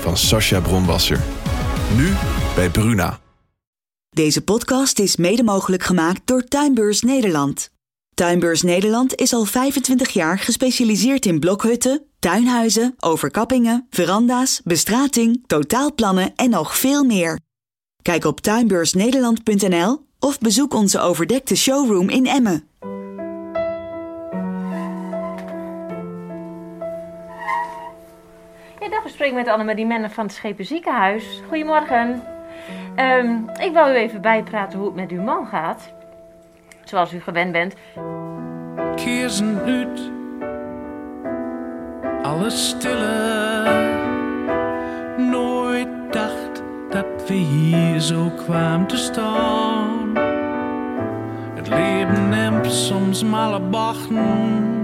van Sascha Bronwasser. Nu bij Bruna. Deze podcast is mede mogelijk gemaakt door Tuinbeurs Nederland. Tuinbeurs Nederland is al 25 jaar gespecialiseerd in blokhutten, tuinhuizen, overkappingen, veranda's, bestrating, totaalplannen en nog veel meer. Kijk op tuinbeursnederland.nl of bezoek onze overdekte showroom in Emmen. Ja, dag, spreken met Annemarie Menne van het Schepen Ziekenhuis. Goedemorgen. Ehm, ik wil u even bijpraten hoe het met uw man gaat. Zoals u gewend bent. Kiezen uit, alles stille. Nooit dacht dat we hier zo kwamen te staan. Het leven neemt soms malle bachten.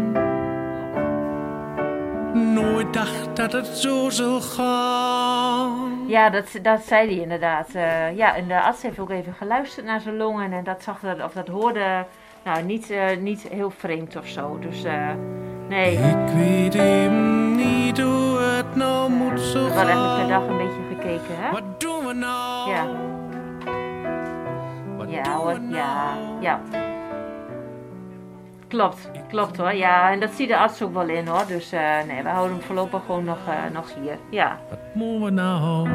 Nooit dacht dat het zo zou gaan. Ja, dat, dat zei hij inderdaad. Eh, ja, en de arts heeft ook even geluisterd naar zijn longen. En dat zag dat, of dat hoorde, nou, niet, eh, niet heel vreemd of zo. Dus eh, nee, Ik weet even niet hoe het nou moet zo we hadden eigenlijk per gaan. dag een beetje gekeken, hè? Wat doen we nou? Ja. Wat Ja doen we nou? ja, ja. Klopt, klopt hoor. Ja, en dat ziet de arts ook wel in hoor. Dus eh, nee, we houden hem voorlopig gewoon nog, eh, nog hier. Ja. Wat moeten we nou?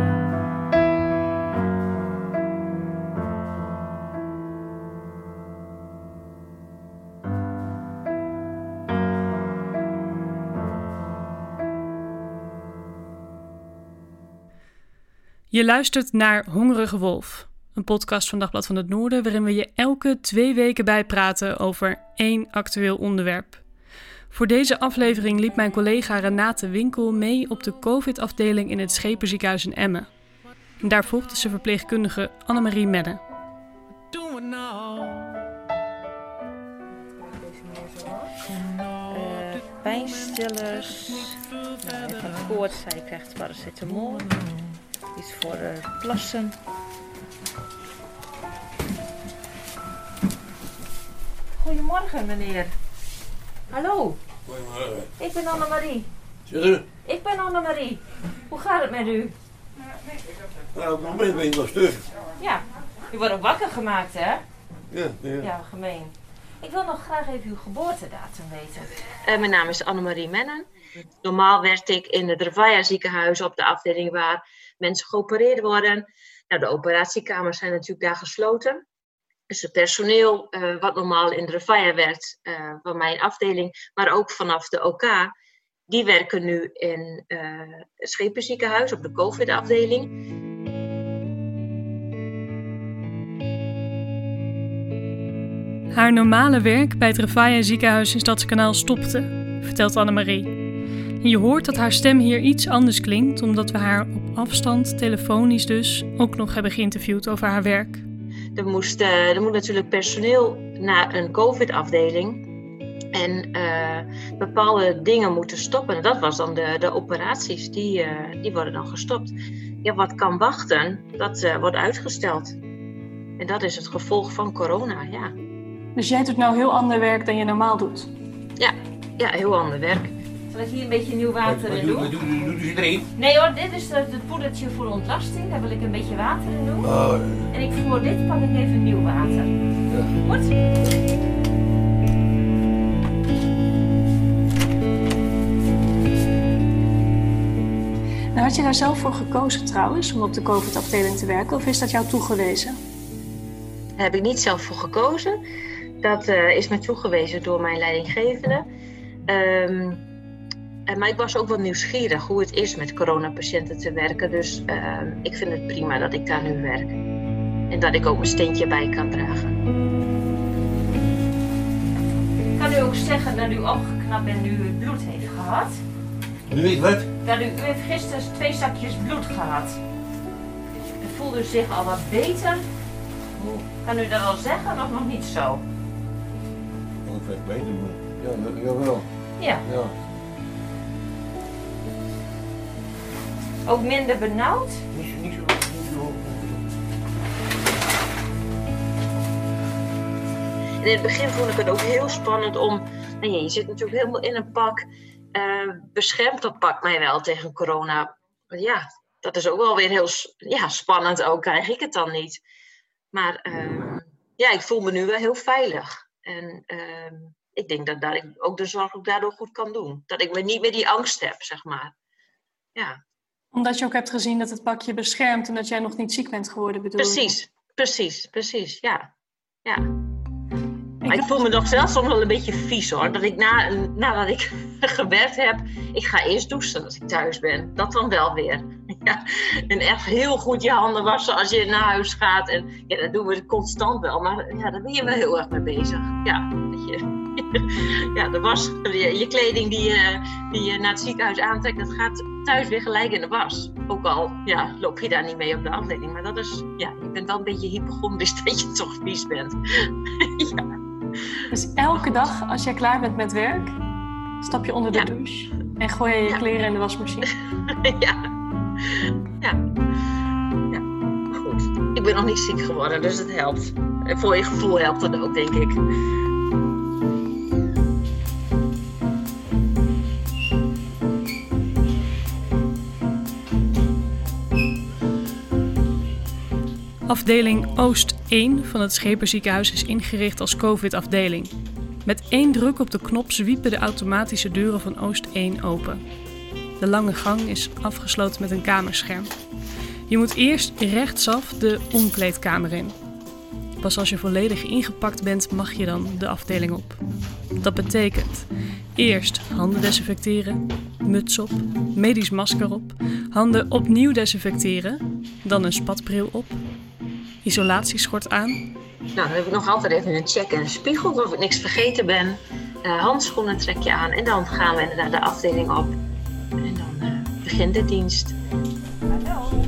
Je luistert naar Hongerige Wolf, een podcast van Dagblad van het Noorden, waarin we je elke twee weken bijpraten over één actueel onderwerp. Voor deze aflevering liep mijn collega Renate Winkel mee op de COVID-afdeling in het Schepenziekenhuis in Emmen. En daar volgde ze verpleegkundige Annemarie Medde. Wat doen we nou? Eh, pijnstillers. Nou, koorts, zij krijgt paracetamol. Iets voor eh, plassen. Goedemorgen meneer. Hallo. Goedemorgen. Ik ben Annemarie. Zit u? Ik ben Annemarie. Hoe gaat het met u? Nou, op het moment ben je nog stuk. Ja, u wordt ook wakker gemaakt hè? Ja, ja. Ja, gemeen. Ik wil nog graag even uw geboortedatum weten. Eh, mijn naam is Annemarie Mennen. Normaal werkte ik in het Revaya ziekenhuis op de afdeling waar mensen geopereerd worden. Nou, de operatiekamers zijn natuurlijk daar gesloten. Dus het personeel eh, wat normaal in de Revaya werkt, eh, van mijn afdeling, maar ook vanaf de OK, die werken nu in eh, het Schepenziekenhuis op de COVID-afdeling. Haar normale werk bij het Revaya ziekenhuis in Stadskanaal stopte, vertelt Annemarie. En je hoort dat haar stem hier iets anders klinkt, omdat we haar op afstand, telefonisch dus, ook nog hebben geïnterviewd over haar werk. Er, moest, eh, er moet natuurlijk personeel naar een COVID-afdeling. En eh, bepaalde dingen moeten stoppen. En dat was dan de, de operaties, die, eh, die worden dan gestopt. Ja, wat kan wachten, dat wordt uitgesteld. En dat is het gevolg van corona, ja. Dus jij doet nou heel ander werk dan je normaal doet. Ja, ja heel ander werk. Ik hier een beetje nieuw water in doen? Doe je erin? Nee hoor, dit is het het poedertje voor ontlasting. Daar wil ik een beetje water in doen. Oh, En ik voor dit pak ik even nieuw water. Goed? Nou Had je daar zelf voor gekozen trouwens, om op de COVID-afdeling te werken? Of is dat jou toegewezen? Daar heb ik niet zelf voor gekozen. Dat uh, is mij toegewezen door mijn leidinggevende. Um, maar ik was ook wel nieuwsgierig hoe het is met coronapatiënten te werken. Dus uh, ik vind het prima dat ik daar nu werk. En dat ik ook mijn steentje bij kan dragen. Kan u ook zeggen dat u opgeknapt en u het bloed heeft gehad? Nu ik wat? Dat u, u heeft gisteren twee zakjes bloed gehad. U voelde zich al wat beter. Kan u dat al zeggen of nog niet zo? Ik weet beter, maar ja, jawel. Ja. ja. Ook minder benauwd? Niet, niet zo. Niet zo. in het begin vond ik het ook heel spannend om. Nou ja, je zit natuurlijk helemaal in een pak. Uh, beschermt dat pak mij wel tegen corona? Ja, dat is ook wel weer heel ja, spannend. Ook krijg ik het dan niet. Maar uh, ja, ik voel me nu wel heel veilig. En uh, ik denk dat, dat ik ook de zorg ook daardoor goed kan doen. Dat ik me niet meer die angst heb, zeg maar. Ja omdat je ook hebt gezien dat het pakje beschermt en dat jij nog niet ziek bent geworden, bedoel Precies, precies, precies, ja. ja. Maar ik voel me nog zelfs soms wel een beetje vies hoor. Dat ik na, nadat ik gewerkt heb, ik ga eerst douchen als ik thuis ben. Dat dan wel weer. Ja. En echt heel goed je handen wassen als je naar huis gaat. En ja, dat doen we constant wel. Maar ja, daar ben je wel heel erg mee bezig. Ja, dat je ja, de was, je, kleding die je, die je naar het ziekenhuis aantrekt, dat gaat thuis weer gelijk in de was. Ook al ja, loop je daar niet mee op de afdeling. Maar dat is, ja, je bent wel een beetje hypochondrisch dat je toch vies bent. ja. Dus elke dag als jij klaar bent met werk, stap je onder de douche en gooi je je kleren in de wasmachine. ja. ja. Ja. Goed. Ik ben nog niet ziek geworden, dus het helpt. Voor je gevoel helpt het ook, denk ik. Afdeling Oost 1 van het Scheperziekenhuis is ingericht als COVID-afdeling. Met één druk op de knop zwiepen de automatische deuren van Oost 1 open. De lange gang is afgesloten met een kamerscherm. Je moet eerst rechtsaf de omkleedkamer in. Pas als je volledig ingepakt bent, mag je dan de afdeling op. Dat betekent eerst handen desinfecteren, muts op, medisch masker op, handen opnieuw desinfecteren, dan een spatbril op, isolatieschort aan. Nou, dan heb ik nog altijd even een check en een spiegel of ik niks vergeten ben. Uh, handschoenen trek je aan en dan gaan we inderdaad de afdeling op. En dan uh, begint de dienst. Hallo.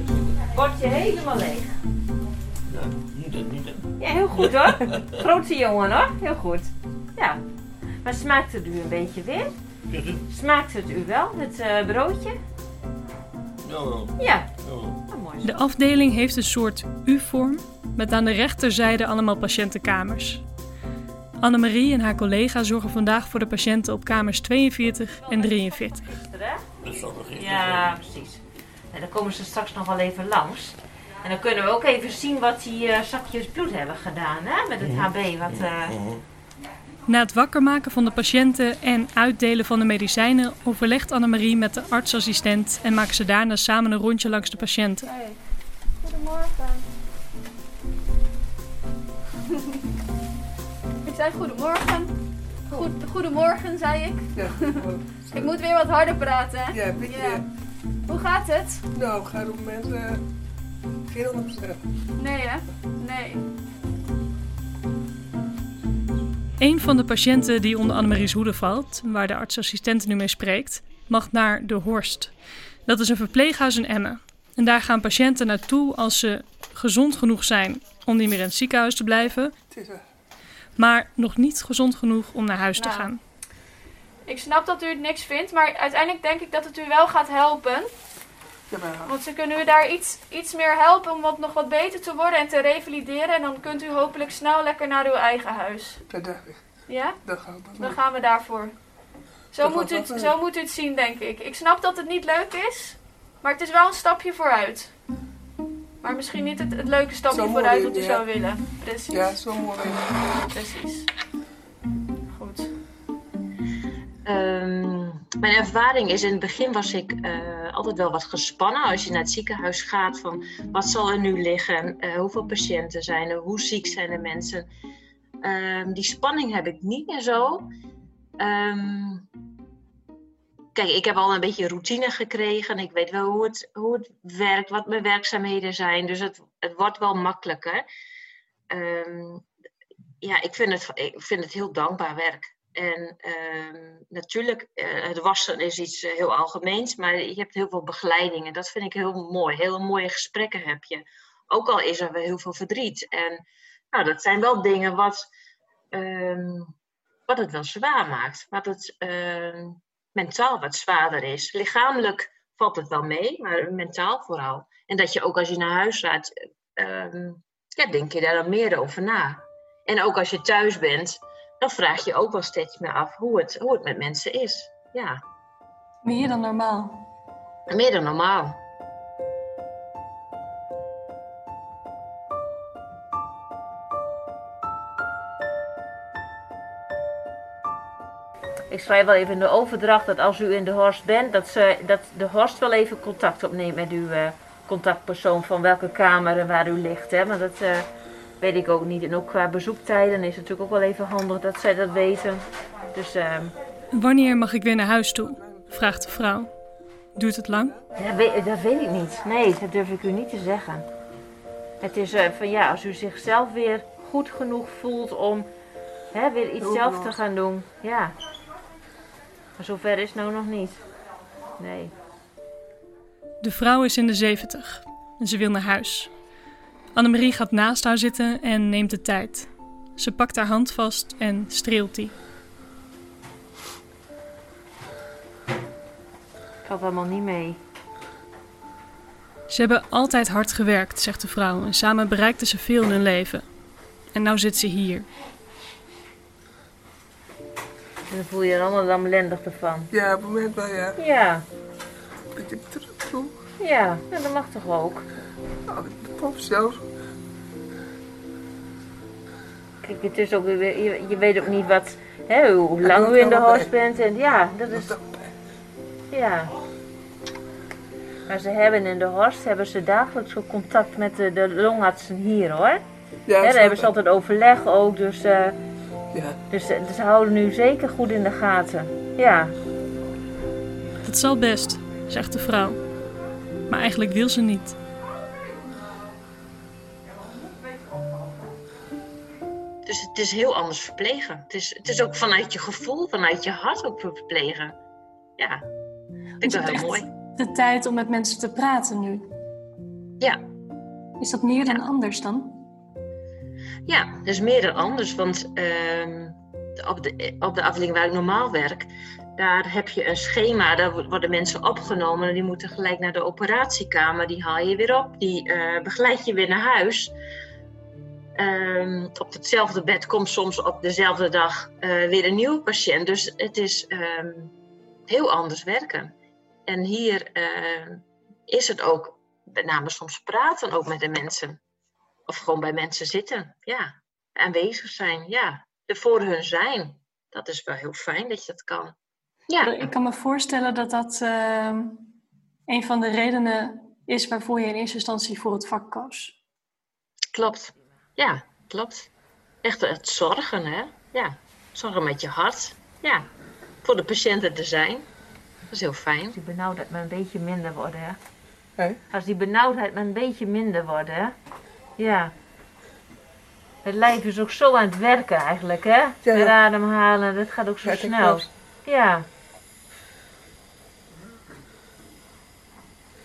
Word je helemaal leeg? Ja, niet, niet. Ja, heel goed hoor. Grote jongen hoor, heel goed. Ja. Maar smaakt het u een beetje weer? Smaakt het u wel, het uh, broodje? Jawel. Ja. De afdeling heeft een soort U-vorm met aan de rechterzijde allemaal patiëntenkamers. Annemarie en haar collega zorgen vandaag voor de patiënten op kamers 42 en 43. Dat zal nog Ja, precies. En dan komen ze straks nog wel even langs. En dan kunnen we ook even zien wat die uh, zakjes bloed hebben gedaan hè? met het HB. Wat, uh... Na het wakker maken van de patiënten en uitdelen van de medicijnen overlegt Annemarie met de artsassistent en maken ze daarna samen een rondje langs de patiënten. Hey. Goedemorgen. ik zei goedemorgen. Goed, goedemorgen, zei ik. Ja, ik moet weer wat harder praten. Hè? Ja, beetje. Ja. Hoe gaat het? Nou, gaat op het moment uh, geen 100%. Nee, hè? Nee. Een van de patiënten die onder Annemarie's hoede valt, waar de artsassistent nu mee spreekt, mag naar de Horst. Dat is een verpleeghuis in Emmen. En daar gaan patiënten naartoe als ze gezond genoeg zijn om niet meer in het ziekenhuis te blijven, maar nog niet gezond genoeg om naar huis nou, te gaan. Ik snap dat u het niks vindt, maar uiteindelijk denk ik dat het u wel gaat helpen. Want ze kunnen u daar iets, iets meer helpen om wat, nog wat beter te worden en te revalideren. En dan kunt u hopelijk snel lekker naar uw eigen huis. Dat dacht ik. Ja? Dan gaan we, dan gaan we daarvoor. Zo moet, u het, zo moet u het zien, denk ik. Ik snap dat het niet leuk is, maar het is wel een stapje vooruit. Maar misschien niet het, het leuke stapje vooruit dat u zou willen. Precies. Ja, zo mooi. Precies. Goed. Um, mijn ervaring is, in het begin was ik uh, altijd wel wat gespannen als je naar het ziekenhuis gaat. Van wat zal er nu liggen? Uh, hoeveel patiënten zijn er? Hoe ziek zijn de mensen? Ehm, die spanning heb ik niet meer zo. Ehm, kijk, ik heb al een beetje routine gekregen. Ik weet wel hoe het, hoe het werkt, wat mijn werkzaamheden zijn. Dus het, het wordt wel makkelijker. Ehm, ja, ik vind, het, ik vind het heel dankbaar werk. En uh, natuurlijk, uh, het wassen is iets uh, heel algemeens, maar je hebt heel veel begeleidingen. Dat vind ik heel mooi. Hele mooie gesprekken heb je. Ook al is er wel heel veel verdriet. En nou, dat zijn wel dingen wat, um, wat het wel zwaar maakt. Wat het uh, mentaal wat zwaarder is. Lichamelijk valt het wel mee, maar mentaal vooral. En dat je ook als je naar huis gaat, ja, denk je daar dan meer over na. En ook als je thuis bent, dan vraag je ook wel steeds meer af hoe het, hoe het met mensen is. Ja. Meer dan normaal. Meer dan normaal. Ik schrijf wel even in de overdracht dat als u in de Horst bent, dat, ze, dat de Horst wel even contact opneemt met uw uh, contactpersoon van welke kamer en waar u ligt. Hè? Maar dat uh, weet ik ook niet. En ook qua bezoektijden is het natuurlijk ook wel even handig dat zij dat weten. Dus, uh... Wanneer mag ik weer naar huis toe? vraagt de vrouw. Duurt het lang? Ja, weet, dat weet ik niet. Nee, dat durf ik u niet te zeggen. Het is uh, van ja, als u zichzelf weer goed genoeg voelt om hè, weer iets zelf te gaan doen. Ja. Maar zover is het nou nog niet. Nee. De vrouw is in de zeventig en ze wil naar huis. Annemarie gaat naast haar zitten en neemt de tijd. Ze pakt haar hand vast en streelt die. Valt allemaal niet mee. Ze hebben altijd hard gewerkt, zegt de vrouw, en samen bereikten ze veel in hun leven. En nou zit ze hier. En dan voel je je allemaal lamlendig ervan. Ja, op het moment wel, ja. Ja. Beetje terug toe. Ja, en dat mag toch ook? Nou, dat klopt zelfs. Kijk, het is ook, je, je weet ook niet wat, hè, hoe lang u in de horst bent. En ja, dat is... Ja. Maar ze hebben in de Horst hebben ze dagelijks ook contact met de, de longartsen hier hoor. Ja, daar hebben ze altijd overleg ook, dus, uh, ja. dus, dus ze houden nu zeker goed in de gaten. Ja. Dat zal best, zegt de vrouw. Maar eigenlijk wil ze niet. Is heel anders verplegen. Het is, het is ook vanuit je gevoel, vanuit je hart ook verplegen. Ja, ik vind dat heel mooi. De tijd om met mensen te praten nu. Ja. Is dat meer dan anders dan? Ja, dat is meer dan anders. Want uh, op, de, op de afdeling waar ik normaal werk, daar heb je een schema. Daar worden mensen opgenomen en die moeten gelijk naar de operatiekamer. Die haal je weer op, die uh, begeleid je weer naar huis. Um, op hetzelfde bed komt soms op dezelfde dag uh, weer een nieuwe patiënt. Dus het is um, heel anders werken. En hier uh, is het ook met name soms praten ook met de mensen. Of gewoon bij mensen zitten. Ja, aanwezig zijn. Ja, er voor hun zijn. Dat is wel heel fijn dat je dat kan. Ja. Ik kan me voorstellen dat dat uh, een van de redenen is waarvoor je in eerste instantie voor het vak koos. Klopt. Ja, klopt. Echt het zorgen, hè? Ja, zorgen met je hart. Ja, voor de patiënten te zijn. Dat is heel fijn. Als die benauwdheid maar een beetje minder worden, hè? Hey? Als die benauwdheid maar een beetje minder worden, hè? Ja. Het lijf is ook zo aan het werken eigenlijk, hè? Ja. Met ademhalen, dat gaat ook zo Ja, snel. klopt. Ja.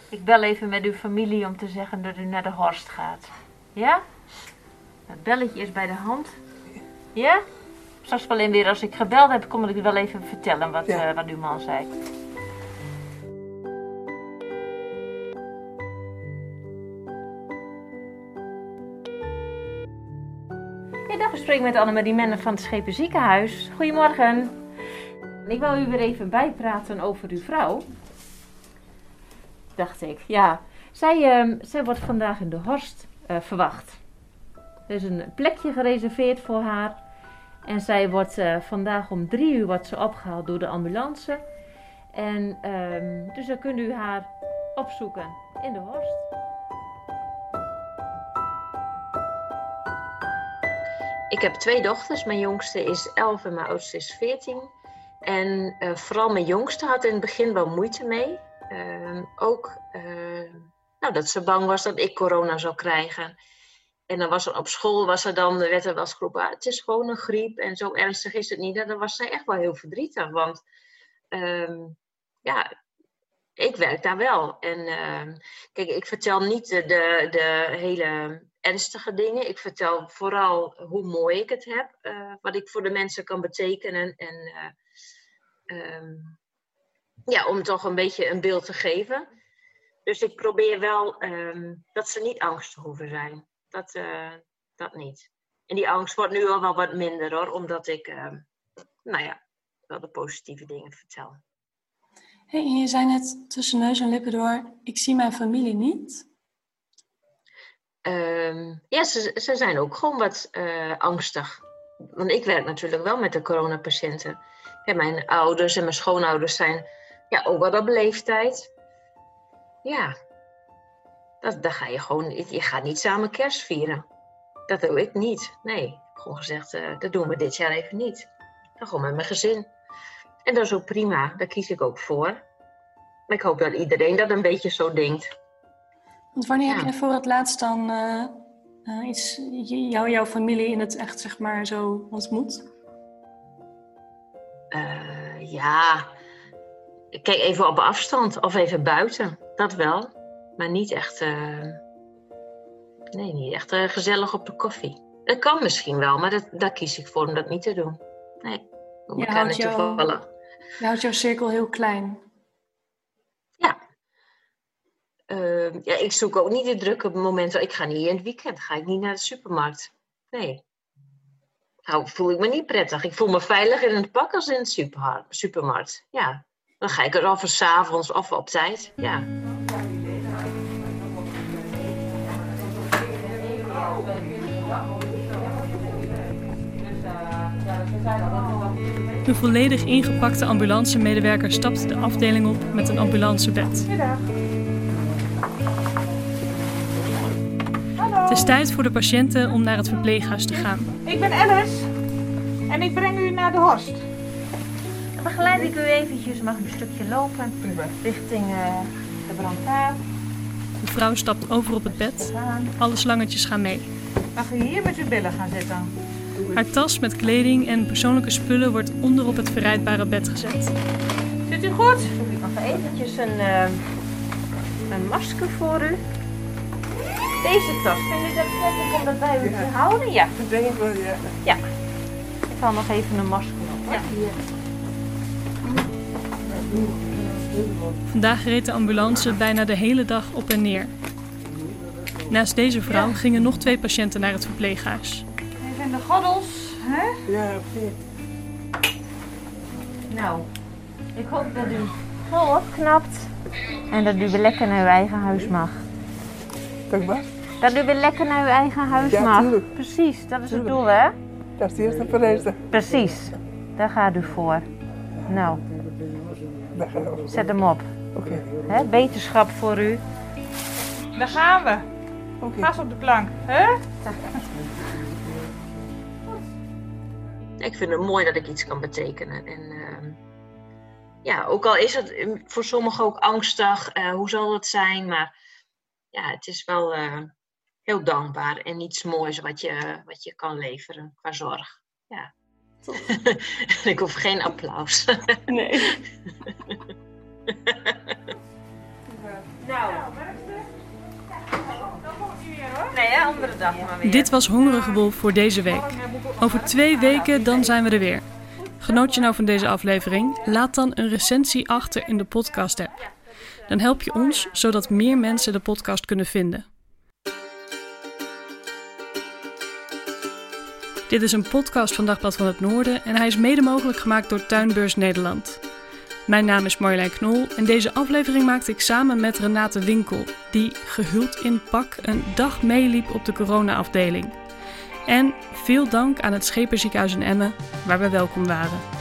Ik bel even met uw familie om te zeggen dat u naar de Horst gaat. Ja? Het belletje is bij de hand. Ja? Straks wel in weer als ik gebeld heb, kom ik wel even vertellen wat, Ja. eh, wat uw man zei. Ja, dag, ik spreek met Annemarie Menne van het Schepen Ziekenhuis. Goedemorgen. Ik wil u weer even bijpraten over uw vrouw. Dacht ik, ja. Zij, ehm, zij wordt vandaag in de Horst eh, verwacht. Er is een plekje gereserveerd voor haar. En zij wordt eh, vandaag om drie uur wordt ze opgehaald door de ambulance. En ehm, dus dan kunt u haar opzoeken in de Horst. Ik heb twee dochters. Mijn jongste is 11 en mijn oudste is 14. En uh, vooral mijn jongste had in het begin wel moeite mee. Uh, ook uh, nou, dat ze bang was dat ik corona zou krijgen. En dan was er op school, was er dan, werd er wel ah, het is gewoon een griep en zo ernstig is het niet. En dan was zij echt wel heel verdrietig, want ehm, ja, ik werk daar wel. En ehm, kijk, ik vertel niet de, de, de, hele ernstige dingen. Ik vertel vooral hoe mooi ik het heb, uh, wat ik voor de mensen kan betekenen. En uh, um, ja, om toch een beetje een beeld te geven. Dus ik probeer wel dat ze niet angstig hoeven zijn. Dat, uh, dat niet. En die angst wordt nu al wel wat minder hoor, omdat ik, nou ja, wel de positieve dingen vertel. Hey, je zei net tussen neus en lippen door, ik zie mijn familie niet. Um, ja, ze, ze zijn ook gewoon wat uh, angstig. Want ik werk natuurlijk wel met de coronapatiënten. Ja, mijn ouders en mijn schoonouders zijn ja, ook wel op leeftijd. Ja, dat, dan ga je gewoon, je gaat niet samen kerst vieren. Dat doe ik niet. Nee, ik heb gewoon gezegd, uh, dat doen we dit jaar even niet. Dan gewoon met mijn gezin. En dat is ook prima, daar kies ik ook voor. Maar ik hoop dat iedereen dat een beetje zo denkt. Want wanneer heb je voor het laatst dan uh, uh, iets, jou, jouw familie in het echt zeg maar zo ontmoet? Uh, ja, kijk even op afstand of even buiten, dat wel. Maar niet echt, nee, niet echt gezellig op de koffie. Dat kan misschien wel, maar dat, daar kies ik voor om dat niet te doen. Nee, we je houdt, jou, je houdt jouw cirkel heel klein. Uh, ja, ik zoek ook niet de drukke momenten. Ik ga niet in het weekend, ga ik niet naar de supermarkt. Nee. Nou, voel ik me niet prettig. Ik voel me veiliger in het pak als in de supermarkt. Ja. Dan ga ik er of s'avonds of op tijd. Ja. De volledig ingepakte ambulancemedewerker stapt de afdeling op met een ambulancebed. Het is tijd voor de patiënten om naar het verpleeghuis te gaan. Ik ben Alice en ik breng u naar de Horst. Dan begeleid ik u eventjes, mag u een stukje lopen richting uh, de brancard. De vrouw stapt over op het bed. Alle slangetjes gaan mee. Mag u hier met uw billen gaan zitten? Haar tas met kleding en persoonlijke spullen wordt onder op het verrijdbare bed gezet. Zit u goed? Ik mag eventjes een, uh, een masker voor u. Deze tas, vind je dat prettig om dat bij u te houden? Ja. Dat denk ik wel, ja. Ja. Ik haal nog even een masker op. Ja. Vandaag reed de ambulance bijna de hele dag op en neer. Naast deze vrouw gingen nog twee patiënten naar het verpleeghuis. Even de goddels, hè? Ja, oké. Nou, ik hoop dat u gauw opknapt en dat u weer lekker naar uw eigen huis mag. Dankbaar. Dat u weer lekker naar uw eigen huis Ja, mag. tuurlijk. Precies, dat is het doel, hè? Dat is de eerste vereiste. Precies, daar gaat u voor. Nou, Daar gaan we. zet hem op. Oké. Hè? Beterschap voor u. Daar gaan we. Oké. Gas op de plank, hè? Ik vind het mooi dat ik iets kan betekenen. En ehm, ja, ook al is het voor sommigen ook angstig, eh, hoe zal het zijn? Maar ja, het is wel eh, heel dankbaar en iets moois wat je, wat je kan leveren qua zorg. Ja. ik hoef geen applaus. Nee. nou, andere dag maar weer. Dit was Hongerige Wolf voor deze week. Over twee weken dan zijn we er weer. Genoot je nou van deze aflevering? Laat dan een recensie achter in de podcast app. Dan help je ons zodat meer mensen de podcast kunnen vinden. Dit is een podcast van Dagblad van het Noorden en hij is mede mogelijk gemaakt door Tuinbeurs Nederland. Mijn naam is Marjolein Knol en deze aflevering maakte ik samen met Renate Winkel, die gehuld in pak een dag meeliep op de corona-afdeling. En veel dank aan het Schepenziekenhuis in Emmen, waar we welkom waren.